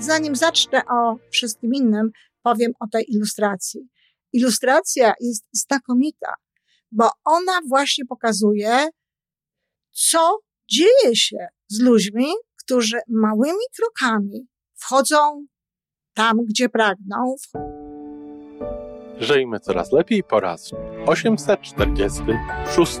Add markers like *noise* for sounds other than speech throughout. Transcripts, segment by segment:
Zanim zacznę o wszystkim innym, powiem o tej ilustracji. Ilustracja jest znakomita, bo ona właśnie pokazuje, co dzieje się z ludźmi, którzy małymi krokami wchodzą tam, gdzie pragną. Żyjmy coraz lepiej po raz 846.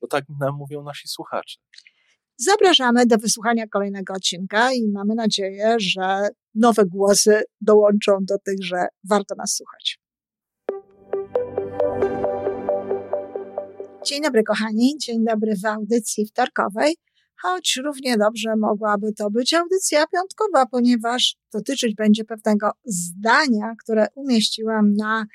bo tak nam mówią nasi słuchacze. Zapraszamy do wysłuchania kolejnego odcinka i mamy nadzieję, że nowe głosy dołączą do tych, że warto nas słuchać. Dzień dobry, kochani. Dzień dobry w audycji wtorkowej, choć równie dobrze mogłaby to być audycja piątkowa, ponieważ dotyczyć będzie pewnego zdania, które umieściłam na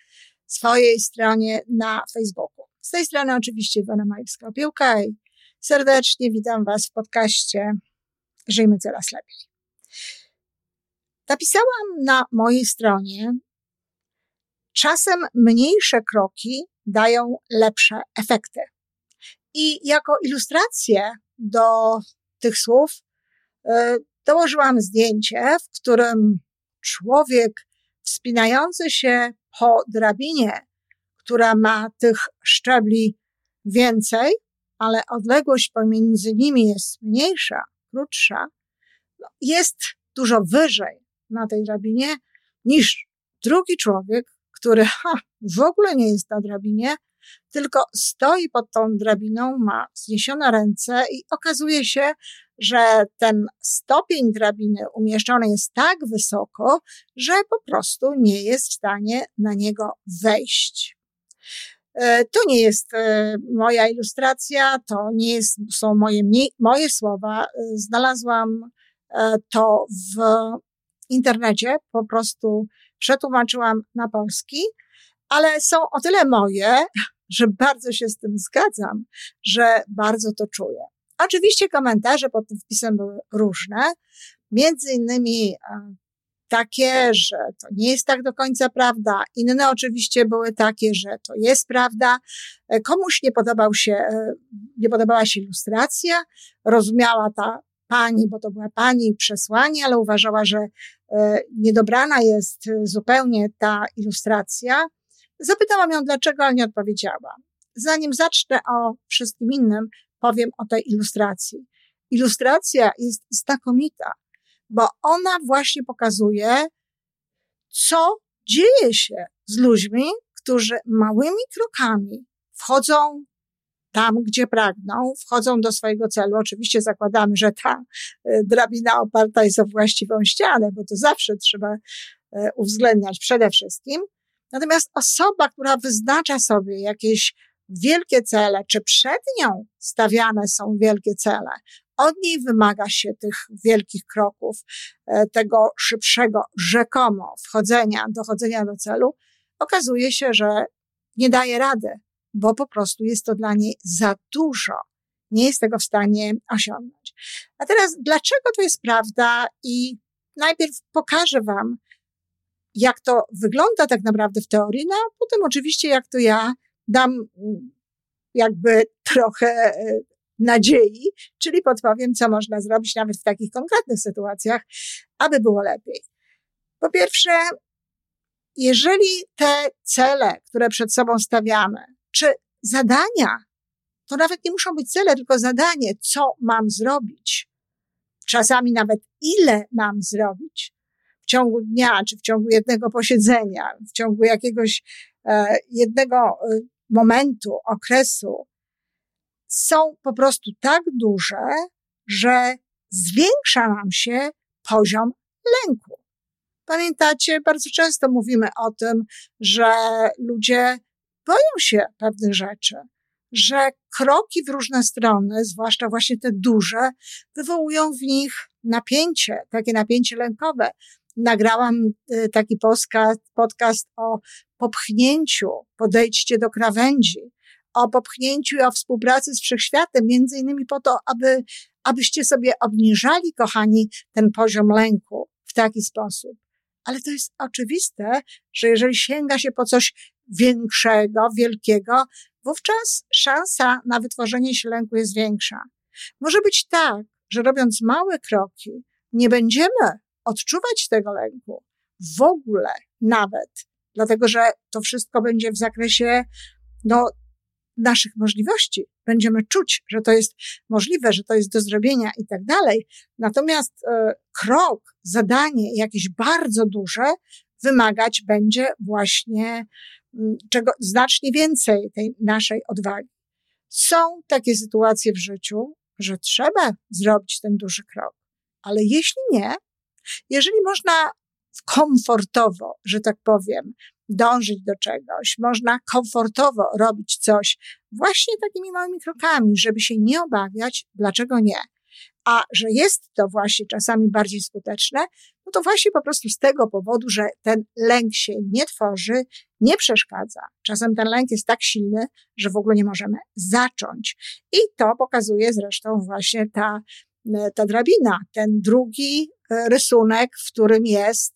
swojej stronie na Facebooku. Z tej strony oczywiście Iwona Majewska-Opiełka i serdecznie witam Was w podcaście Żyjmy Coraz Lepiej. Napisałam na mojej stronie czasem mniejsze kroki dają lepsze efekty. I jako ilustrację do tych słów yy, dołożyłam zdjęcie, w którym człowiek wspinający się po drabinie która ma tych szczebli więcej, ale odległość pomiędzy nimi jest mniejsza, krótsza, no, jest dużo wyżej na tej drabinie niż drugi człowiek, który ha, w ogóle nie jest na drabinie, tylko stoi pod tą drabiną, ma zniesione ręce i okazuje się, że ten stopień drabiny umieszczony jest tak wysoko, że po prostu nie jest w stanie na niego wejść. E, to nie jest e, moja ilustracja, to nie jest, są moje, moje słowa. E, znalazłam to w internecie, po prostu przetłumaczyłam na polski, ale są o tyle moje, *laughs* że bardzo się z tym zgadzam, że bardzo to czuję. Oczywiście komentarze pod tym wpisem były różne. Między innymi takie, że to nie jest tak do końca prawda. Inne oczywiście były takie, że to jest prawda. E, komuś nie podobał się, e, nie podobała się ilustracja. Rozumiała ta pani, bo to była pani przesłanie, ale uważała, że e, niedobrana jest zupełnie ta ilustracja. Zapytałam ją dlaczego, ale nie odpowiedziała. Zanim zacznę o wszystkim innym, powiem o tej ilustracji. Ilustracja jest znakomita bo ona właśnie pokazuje, co dzieje się z ludźmi, którzy małymi krokami wchodzą tam, gdzie pragną, wchodzą do swojego celu. Oczywiście zakładamy, że ta e, drabina oparta jest o właściwą ścianę, bo to zawsze trzeba e, uwzględniać przede wszystkim. Natomiast osoba, która wyznacza sobie jakieś wielkie cele, czy przed nią stawiane są wielkie cele, od niej wymaga się tych wielkich kroków, e, tego szybszego rzekomo wchodzenia, dochodzenia do celu, okazuje się, że nie daje rady, bo po prostu jest to dla niej za dużo. Nie jest tego w stanie osiągnąć. A teraz, dlaczego to jest prawda? I najpierw pokażę Wam, jak to wygląda tak naprawdę w teorii, no a potem oczywiście, jak to ja dam mm, jakby trochę e, nadziei, czyli podpowiem, co można zrobić nawet w takich konkretnych sytuacjach, aby było lepiej. Po pierwsze, jeżeli te cele, które przed sobą stawiamy, czy zadania, to nawet nie muszą być cele, tylko zadanie, co mam zrobić. Czasami nawet ile mam zrobić w ciągu dnia, czy w ciągu jednego posiedzenia, w ciągu jakiegoś e, jednego e, momentu, okresu, są po prostu tak duże, że zwiększa nam się poziom lęku. Pamiętacie, bardzo często mówimy o tym, że ludzie boją się pewnych rzeczy, że kroki w różne strony, zwłaszcza właśnie te duże, wywołują w nich napięcie, takie napięcie lękowe. Nagrałam y, taki podcast, podcast o popchnięciu, podejdźcie do krawędzi, o popchnięciu i o współpracy z wszechświatem, między innymi po to, aby, abyście sobie obniżali, kochani, ten poziom lęku w taki sposób. Ale to jest oczywiste, że jeżeli sięga się po coś większego, wielkiego, wówczas szansa na wytworzenie się lęku jest większa. Może być tak, że robiąc małe kroki, nie będziemy odczuwać tego lęku w ogóle nawet, dlatego że to wszystko będzie w zakresie no, naszych możliwości. Będziemy czuć, że to jest możliwe, że to jest do zrobienia i tak dalej. Natomiast e, krok, zadanie jakieś bardzo duże wymagać będzie właśnie mm, czego znacznie więcej tej naszej odwagi. Są takie sytuacje w życiu, że trzeba zrobić ten duży krok, ale jeśli nie, jeżeli można komfortowo, że tak powiem, dążyć do czegoś, można komfortowo robić coś właśnie takimi małymi krokami, żeby się nie obawiać, dlaczego nie. A że jest to właśnie czasami bardziej skuteczne, no to właśnie po prostu z tego powodu, że ten lęk się nie tworzy, nie przeszkadza. Czasem ten lęk jest tak silny, że w ogóle nie możemy zacząć. I to pokazuje zresztą właśnie ta, ta drabina, ten drugi e, rysunek, w którym jest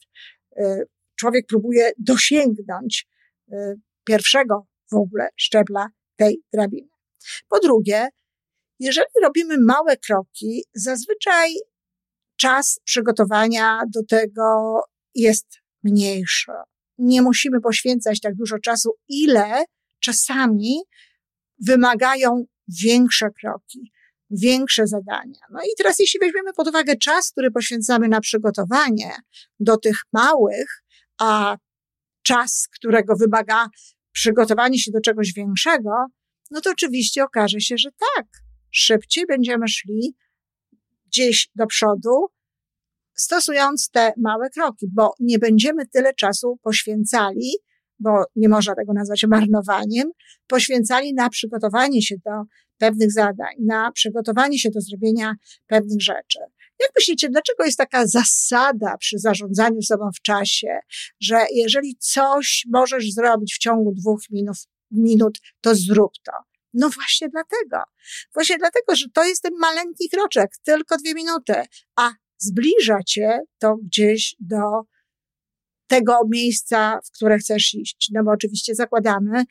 e, człowiek próbuje dosięgnąć y, pierwszego w ogóle szczebla tej drabiny. Po drugie, jeżeli robimy małe kroki, zazwyczaj czas przygotowania do tego jest mniejszy. Nie musimy poświęcać tak dużo czasu, ile czasami wymagają większe kroki, większe zadania. No i teraz, jeśli weźmiemy pod uwagę czas, który poświęcamy na przygotowanie do tych małych, a czas, którego wymaga przygotowanie się do czegoś większego, no to oczywiście okaże się, że tak, szybciej będziemy szli gdzieś do przodu, stosując te małe kroki, bo nie będziemy tyle czasu poświęcali, bo nie można tego nazwać marnowaniem, poświęcali na przygotowanie się do pewnych zadań, na przygotowanie się do zrobienia pewnych rzeczy. Jak myślicie, dlaczego jest taka zasada przy zarządzaniu sobą w czasie, że jeżeli coś możesz zrobić w ciągu dwóch minut, minut to zrób to? No właśnie dlatego. Właśnie dlatego, że to jest ten maleńki kroczek, tylko dwie minuty, a zbliża cię to gdzieś do tego miejsca, w które chcesz iść. No bo oczywiście zakładamy,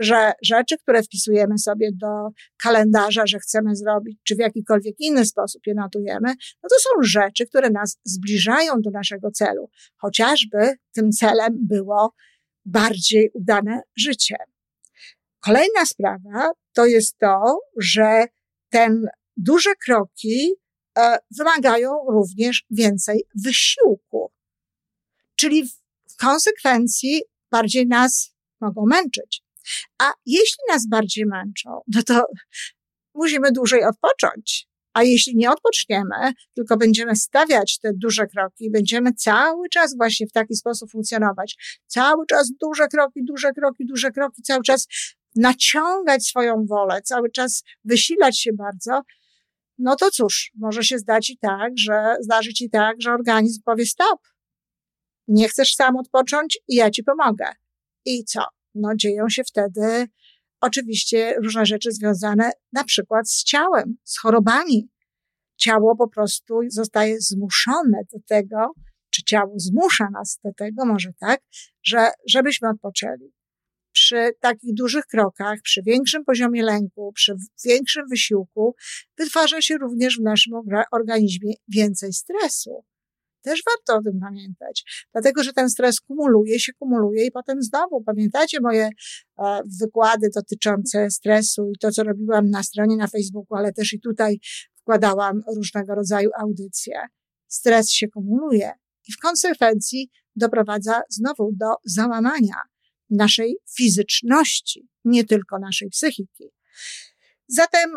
że rzeczy, które wpisujemy sobie do kalendarza, że chcemy zrobić, czy w jakikolwiek inny sposób je notujemy, no to są rzeczy, które nas zbliżają do naszego celu, chociażby tym celem było bardziej udane życie. Kolejna sprawa to jest to, że ten duże kroki e, wymagają również więcej wysiłku. Czyli w konsekwencji bardziej nas mogą męczyć. A jeśli nas bardziej męczą, no to musimy dłużej odpocząć. A jeśli nie odpoczniemy, tylko będziemy stawiać te duże kroki, będziemy cały czas właśnie w taki sposób funkcjonować, cały czas duże kroki, duże kroki, duże kroki, cały czas naciągać swoją wolę, cały czas wysilać się bardzo, no to cóż, może się zdać i tak, że zdarzyć i tak, że organizm powie stop. Nie chcesz sam odpocząć i ja ci pomogę. I co? No, dzieją się wtedy oczywiście różne rzeczy związane na przykład z ciałem, z chorobami. Ciało po prostu zostaje zmuszone do tego, czy ciało zmusza nas do tego, może tak, że żebyśmy odpoczęli. Przy takich dużych krokach, przy większym poziomie lęku, przy większym wysiłku, wytwarza się również w naszym organizmie więcej stresu. Też warto o tym pamiętać, dlatego że ten stres kumuluje się, kumuluje i potem znowu, pamiętacie moje e, wykłady dotyczące stresu i to, co robiłam na stronie na Facebooku, ale też i tutaj wkładałam różnego rodzaju audycje. Stres się kumuluje i w konsekwencji doprowadza znowu do załamania naszej fizyczności, nie tylko naszej psychiki. Zatem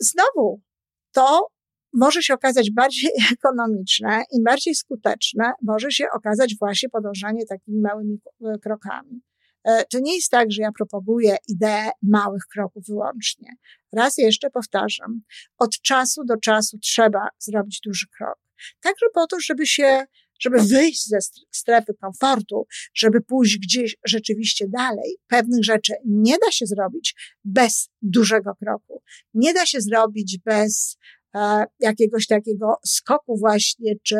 znowu to może się okazać bardziej *laughs* ekonomiczne i bardziej skuteczne, może się okazać właśnie podążanie takimi małymi e, krokami. E, to nie jest tak, że ja propaguję ideę małych kroków wyłącznie. Raz jeszcze powtarzam, od czasu do czasu trzeba zrobić duży krok. Także po to, żeby się, żeby wyjść ze strefy komfortu, żeby pójść gdzieś rzeczywiście dalej. Pewnych rzeczy nie da się zrobić bez dużego kroku. Nie da się zrobić bez jakiegoś takiego skoku właśnie, czy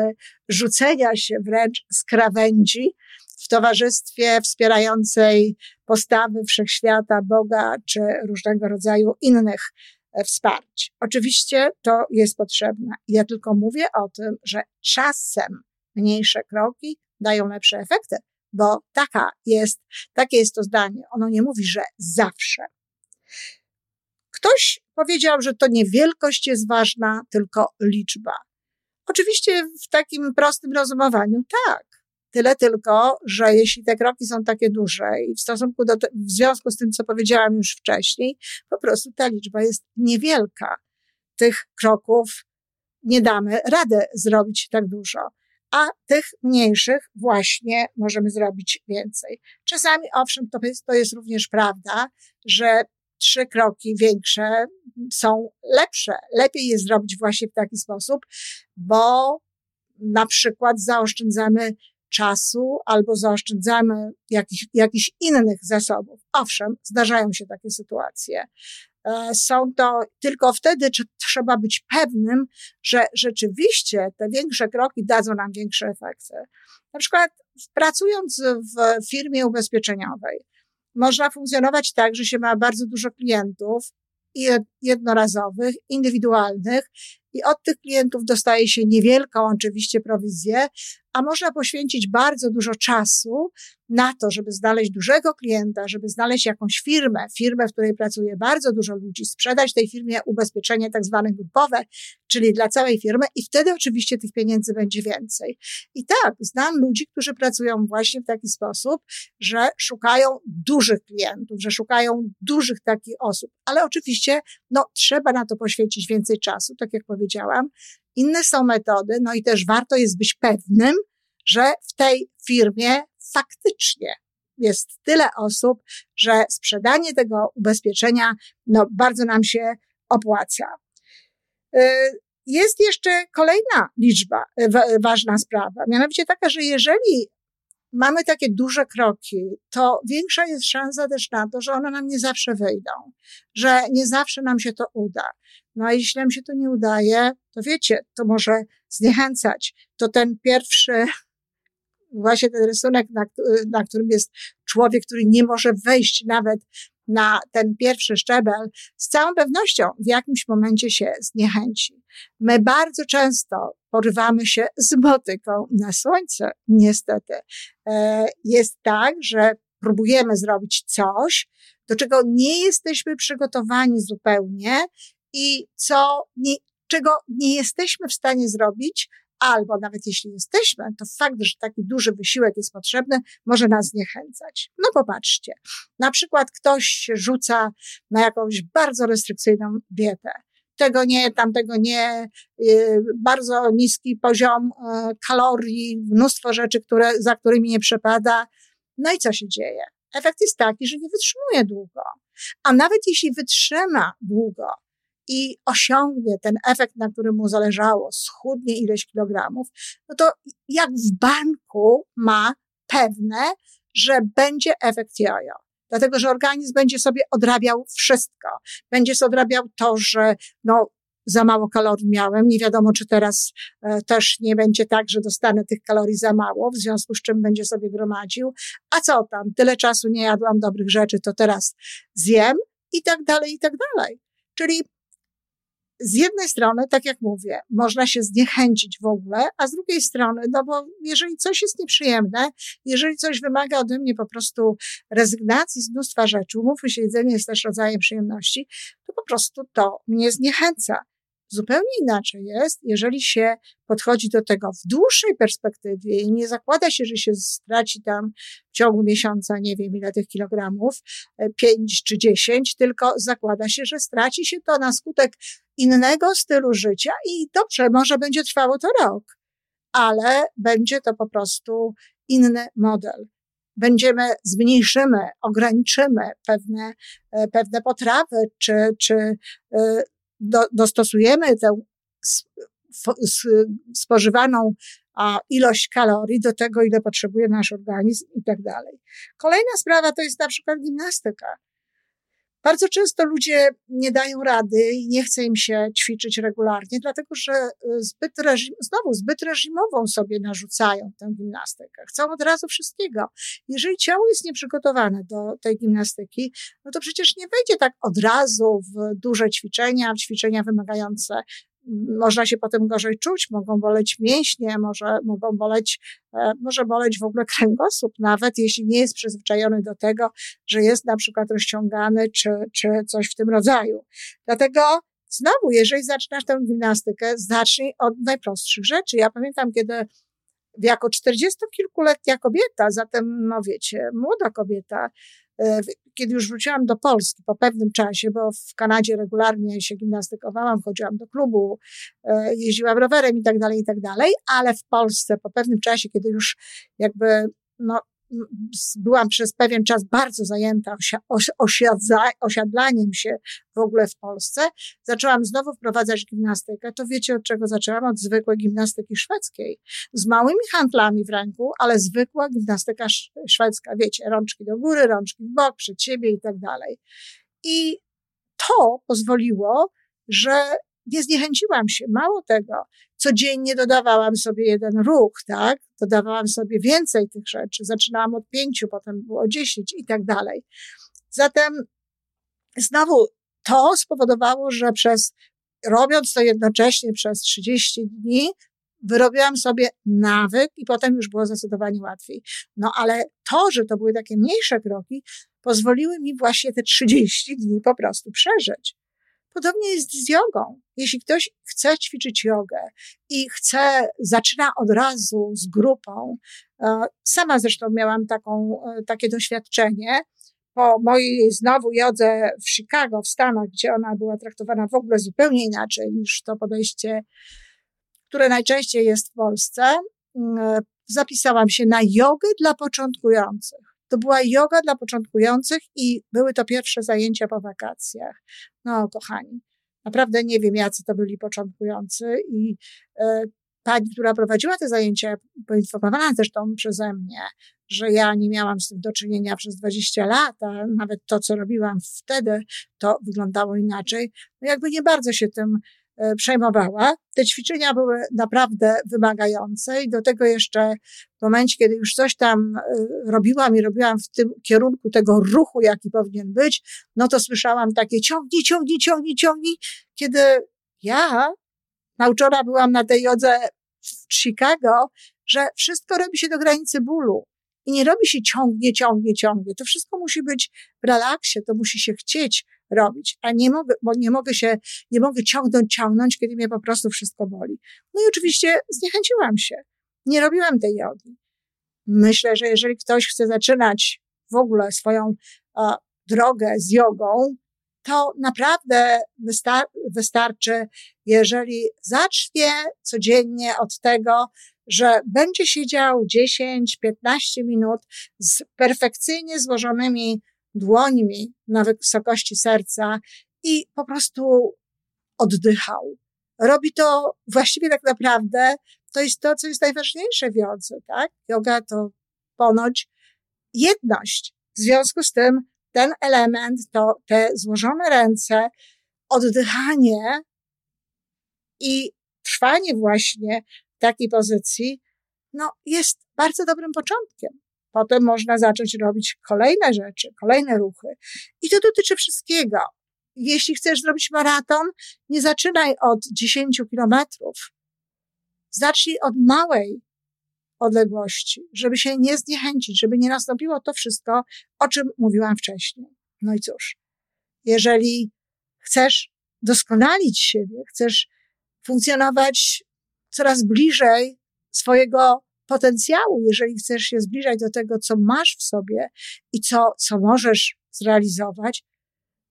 rzucenia się wręcz z krawędzi, w towarzystwie wspierającej postawy wszechświata, Boga czy różnego rodzaju innych e, wsparć. Oczywiście to jest potrzebne. Ja tylko mówię o tym, że czasem mniejsze kroki dają lepsze efekty, bo taka jest, takie jest to zdanie. Ono nie mówi, że zawsze. Ktoś powiedział, że to nie wielkość jest ważna, tylko liczba. Oczywiście w takim prostym rozumowaniu tak, Tyle tylko, że jeśli te kroki są takie duże i w stosunku do, w związku z tym, co powiedziałam już wcześniej, po prostu ta liczba jest niewielka. Tych kroków nie damy rady zrobić tak dużo, a tych mniejszych właśnie możemy zrobić więcej. Czasami, owszem, to jest, to jest również prawda, że trzy kroki większe są lepsze. Lepiej je zrobić właśnie w taki sposób, bo na przykład zaoszczędzamy czasu albo zaoszczędzamy jakich, jakichś innych zasobów. Owszem, zdarzają się takie sytuacje. E, są to tylko wtedy, trzeba być pewnym, że rzeczywiście te większe kroki dadzą nam większe efekty. Na przykład pracując w firmie ubezpieczeniowej, można funkcjonować tak, że się ma bardzo dużo klientów jednorazowych, indywidualnych i od tych klientów dostaje się niewielką oczywiście prowizję, a można poświęcić bardzo dużo czasu na to, żeby znaleźć dużego klienta, żeby znaleźć jakąś firmę, firmę, w której pracuje bardzo dużo ludzi, sprzedać tej firmie ubezpieczenie tak zwane grupowe, czyli dla całej firmy i wtedy oczywiście tych pieniędzy będzie więcej. I tak, znam ludzi, którzy pracują właśnie w taki sposób, że szukają dużych klientów, że szukają dużych takich osób, ale oczywiście, no, trzeba na to poświęcić więcej czasu, tak jak powiedziałam, inne są metody, no i też warto jest być pewnym, że w tej firmie faktycznie jest tyle osób, że sprzedanie tego ubezpieczenia no, bardzo nam się opłaca. Y, jest jeszcze kolejna liczba, y, ważna sprawa, mianowicie taka, że jeżeli mamy takie duże kroki, to większa jest szansa też na to, że one nam nie zawsze wyjdą, że nie zawsze nam się to uda. No a jeśli nam się to nie udaje, to wiecie, to może zniechęcać. To ten pierwszy, właśnie ten rysunek, na, na którym jest człowiek, który nie może wejść nawet na ten pierwszy szczebel, z całą pewnością w jakimś momencie się zniechęci. My bardzo często porywamy się z motyką na słońce, niestety. E, jest tak, że próbujemy zrobić coś, do czego nie jesteśmy przygotowani zupełnie i co, nie, czego nie jesteśmy w stanie zrobić, albo nawet jeśli jesteśmy, to fakt, że taki duży wysiłek jest potrzebny, może nas zniechęcać. No popatrzcie, na przykład ktoś rzuca na jakąś bardzo restrykcyjną dietę. Tego nie, tamtego nie, yy, bardzo niski poziom yy, kalorii, mnóstwo rzeczy, które, za którymi nie przepada. No i co się dzieje? Efekt jest taki, że nie wytrzymuje długo. A nawet jeśli wytrzyma długo, i osiągnie ten efekt, na którym mu zależało, schudnie ileś kilogramów, no to jak w banku ma pewne, że będzie efekt jojo. Dlatego, że organizm będzie sobie odrabiał wszystko. Będzie sobie odrabiał to, że no, za mało kalorii miałem. Nie wiadomo, czy teraz e, też nie będzie tak, że dostanę tych kalorii za mało, w związku z czym będzie sobie gromadził. A co tam? Tyle czasu nie jadłam dobrych rzeczy, to teraz zjem i tak dalej, i tak dalej. Czyli z jednej strony, tak jak mówię, można się zniechęcić w ogóle, a z drugiej strony, no bo jeżeli coś jest nieprzyjemne, jeżeli coś wymaga ode mnie po prostu rezygnacji z mnóstwa rzeczy, umówmy się, jedzenie jest też rodzajem przyjemności, to po prostu to mnie zniechęca. Zupełnie inaczej jest, jeżeli się podchodzi do tego w dłuższej perspektywie i nie zakłada się, że się straci tam w ciągu miesiąca, nie wiem ile tych kilogramów, e, pięć czy dziesięć, tylko zakłada się, że straci się to na skutek innego stylu życia i dobrze, może będzie trwało to rok, ale będzie to po prostu inny model. będziemy, zmniejszymy, ograniczymy pewne, e, pewne potrawy, czy, czy e, do, dostosujemy tę spożywaną ilość kalorii do tego, ile potrzebuje nasz organizm i tak dalej. Kolejna sprawa to jest na przykład gimnastyka. Bardzo często ludzie nie dają rady i nie chce im się ćwiczyć regularnie, dlatego że y, zbyt reżim, znowu zbyt reżimową sobie narzucają tę gimnastykę. Chcą od razu wszystkiego. Jeżeli ciało jest nieprzygotowane do tej gimnastyki, no to przecież nie wejdzie tak od razu w duże ćwiczenia, w ćwiczenia wymagające można się potem gorzej czuć, mogą boleć mięśnie, może, mogą boleć, e, może boleć w ogóle kręgosłup, nawet jeśli nie jest przyzwyczajony do tego, że jest na przykład rozciągany, czy, czy coś w tym rodzaju. Dlatego znowu, jeżeli zaczynasz tę gimnastykę, zacznij od najprostszych rzeczy. Ja pamiętam, kiedy jako czterdziestokilkuletnia kobieta, zatem, no wiecie, młoda kobieta, E, kiedy już wróciłam do Polski po pewnym czasie, bo w Kanadzie regularnie się gimnastykowałam, chodziłam do klubu, e, jeździłam rowerem i tak dalej, i tak dalej, ale w Polsce po pewnym czasie, kiedy już jakby no, byłam przez pewien czas bardzo zajęta osiadlaniem się w ogóle w Polsce. Zaczęłam znowu wprowadzać gimnastykę. To wiecie od czego zaczęłam? Od zwykłej gimnastyki szwedzkiej. Z małymi handlami w ręku, ale zwykła gimnastyka szwedzka. Wiecie, rączki do góry, rączki w bok, przed siebie i tak dalej. I to pozwoliło, że nie zniechęciłam się. Mało tego, codziennie dodawałam sobie jeden ruch, tak? Dodawałam sobie więcej tych rzeczy. Zaczynałam od pięciu, potem było dziesięć i tak dalej. Zatem znowu to spowodowało, że przez, robiąc to jednocześnie przez 30 dni, wyrobiłam sobie nawyk i potem już było zdecydowanie łatwiej. No ale to, że to były takie mniejsze kroki, pozwoliły mi właśnie te 30 dni po prostu przeżyć. Podobnie jest z jogą. Jeśli ktoś chce ćwiczyć jogę i chce, zaczyna od razu z grupą, e, sama zresztą miałam taką, e, takie doświadczenie, po mojej znowu jodze w Chicago, w Stanach, gdzie ona była traktowana w ogóle zupełnie inaczej niż to podejście, które najczęściej jest w Polsce, e, zapisałam się na jogę dla początkujących. To była yoga dla początkujących i były to pierwsze zajęcia po wakacjach. No, kochani, naprawdę nie wiem, jacy to byli początkujący i e, pani, która prowadziła te zajęcia, poinformowana zresztą przeze mnie, że ja nie miałam z tym do czynienia przez 20 lat, a nawet to, co robiłam wtedy, to wyglądało inaczej. No jakby nie bardzo się tym przejmowała. Te ćwiczenia były naprawdę wymagające i do tego jeszcze w momencie, kiedy już coś tam e, robiłam i robiłam w tym kierunku tego ruchu, jaki powinien być, no to słyszałam takie ciągnij, ciągnij, ciągnij, ciągnij, kiedy ja nauczona byłam na tej jodze w Chicago, że wszystko robi się do granicy bólu. I nie robi się ciągnie, ciągnie, ciągnie. To wszystko musi być w relaksie, to musi się chcieć robić, a nie mogę, bo nie mogę się, nie mogę ciągnąć, ciągnąć, kiedy mnie po prostu wszystko boli. No i oczywiście zniechęciłam się. Nie robiłam tej jogi. Myślę, że jeżeli ktoś chce zaczynać w ogóle swoją a, drogę z jogą, to naprawdę wystar wystarczy, jeżeli zacznie codziennie od tego, że będzie siedział 10-15 minut z perfekcyjnie złożonymi dłońmi na wysokości serca i po prostu oddychał. Robi to właściwie tak naprawdę, to jest to, co jest najważniejsze w jodze, tak? Yoga to ponoć jedność. W związku z tym ten element, to te złożone ręce, oddychanie i trwanie właśnie w takiej pozycji, no, jest bardzo dobrym początkiem. Potem można zacząć robić kolejne rzeczy, kolejne ruchy. I to dotyczy wszystkiego. Jeśli chcesz zrobić maraton, nie zaczynaj od 10 kilometrów. Zacznij od małej odległości, żeby się nie zniechęcić, żeby nie nastąpiło to wszystko, o czym mówiłam wcześniej. No i cóż, jeżeli chcesz doskonalić siebie, chcesz funkcjonować coraz bliżej swojego potencjału, jeżeli chcesz się zbliżać do tego, co masz w sobie i co, co możesz zrealizować,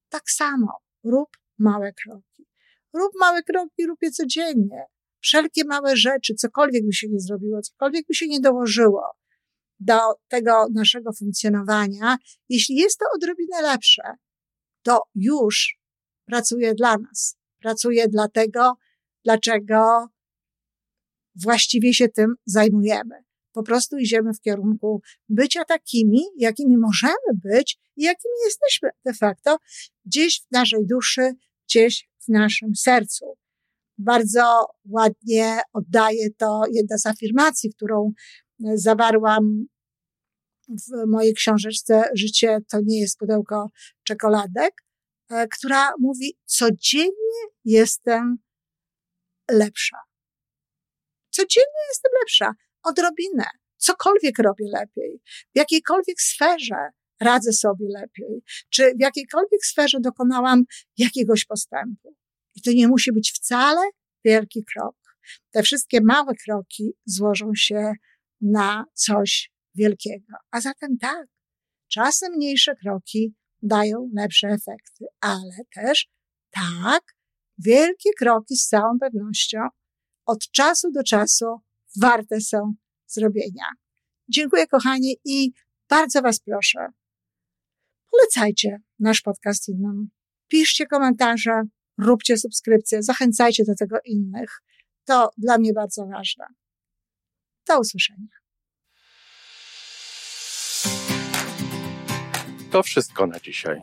tak samo rób małe kroki. Rób małe kroki, rób je codziennie. Wszelkie małe rzeczy, cokolwiek by się nie zrobiło, cokolwiek by się nie dołożyło, do tego naszego funkcjonowania, jeśli jest to odrobinę lepsze, to już pracuje dla nas. Pracuje dla tego, dlaczego właściwie się tym zajmujemy. Po prostu idziemy w kierunku bycia takimi, jakimi możemy być i jakimi jesteśmy de facto gdzieś w naszej duszy, gdzieś w naszym sercu. Bardzo ładnie oddaje to jedna z afirmacji, którą zawarłam w mojej książeczce Życie to nie jest pudełko czekoladek, e, która mówi: Codziennie jestem lepsza. Codziennie jestem lepsza. Odrobinę. Cokolwiek robię lepiej. W jakiejkolwiek sferze radzę sobie lepiej. Czy w jakiejkolwiek sferze dokonałam jakiegoś postępu. I to nie musi być wcale wielki krok. Te wszystkie małe kroki złożą się na coś wielkiego. A zatem tak, czasem mniejsze kroki dają lepsze efekty, ale też tak, wielkie kroki z całą pewnością od czasu do czasu warte są zrobienia. Dziękuję kochani i bardzo Was proszę, polecajcie nasz podcast innym. Piszcie komentarze, róbcie subskrypcje, zachęcajcie do tego innych. To dla mnie bardzo ważne. Do usłyszenia. To wszystko na dzisiaj.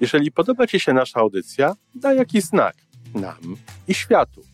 Jeżeli podoba Ci się nasza audycja, daj jakiś znak nam i światu.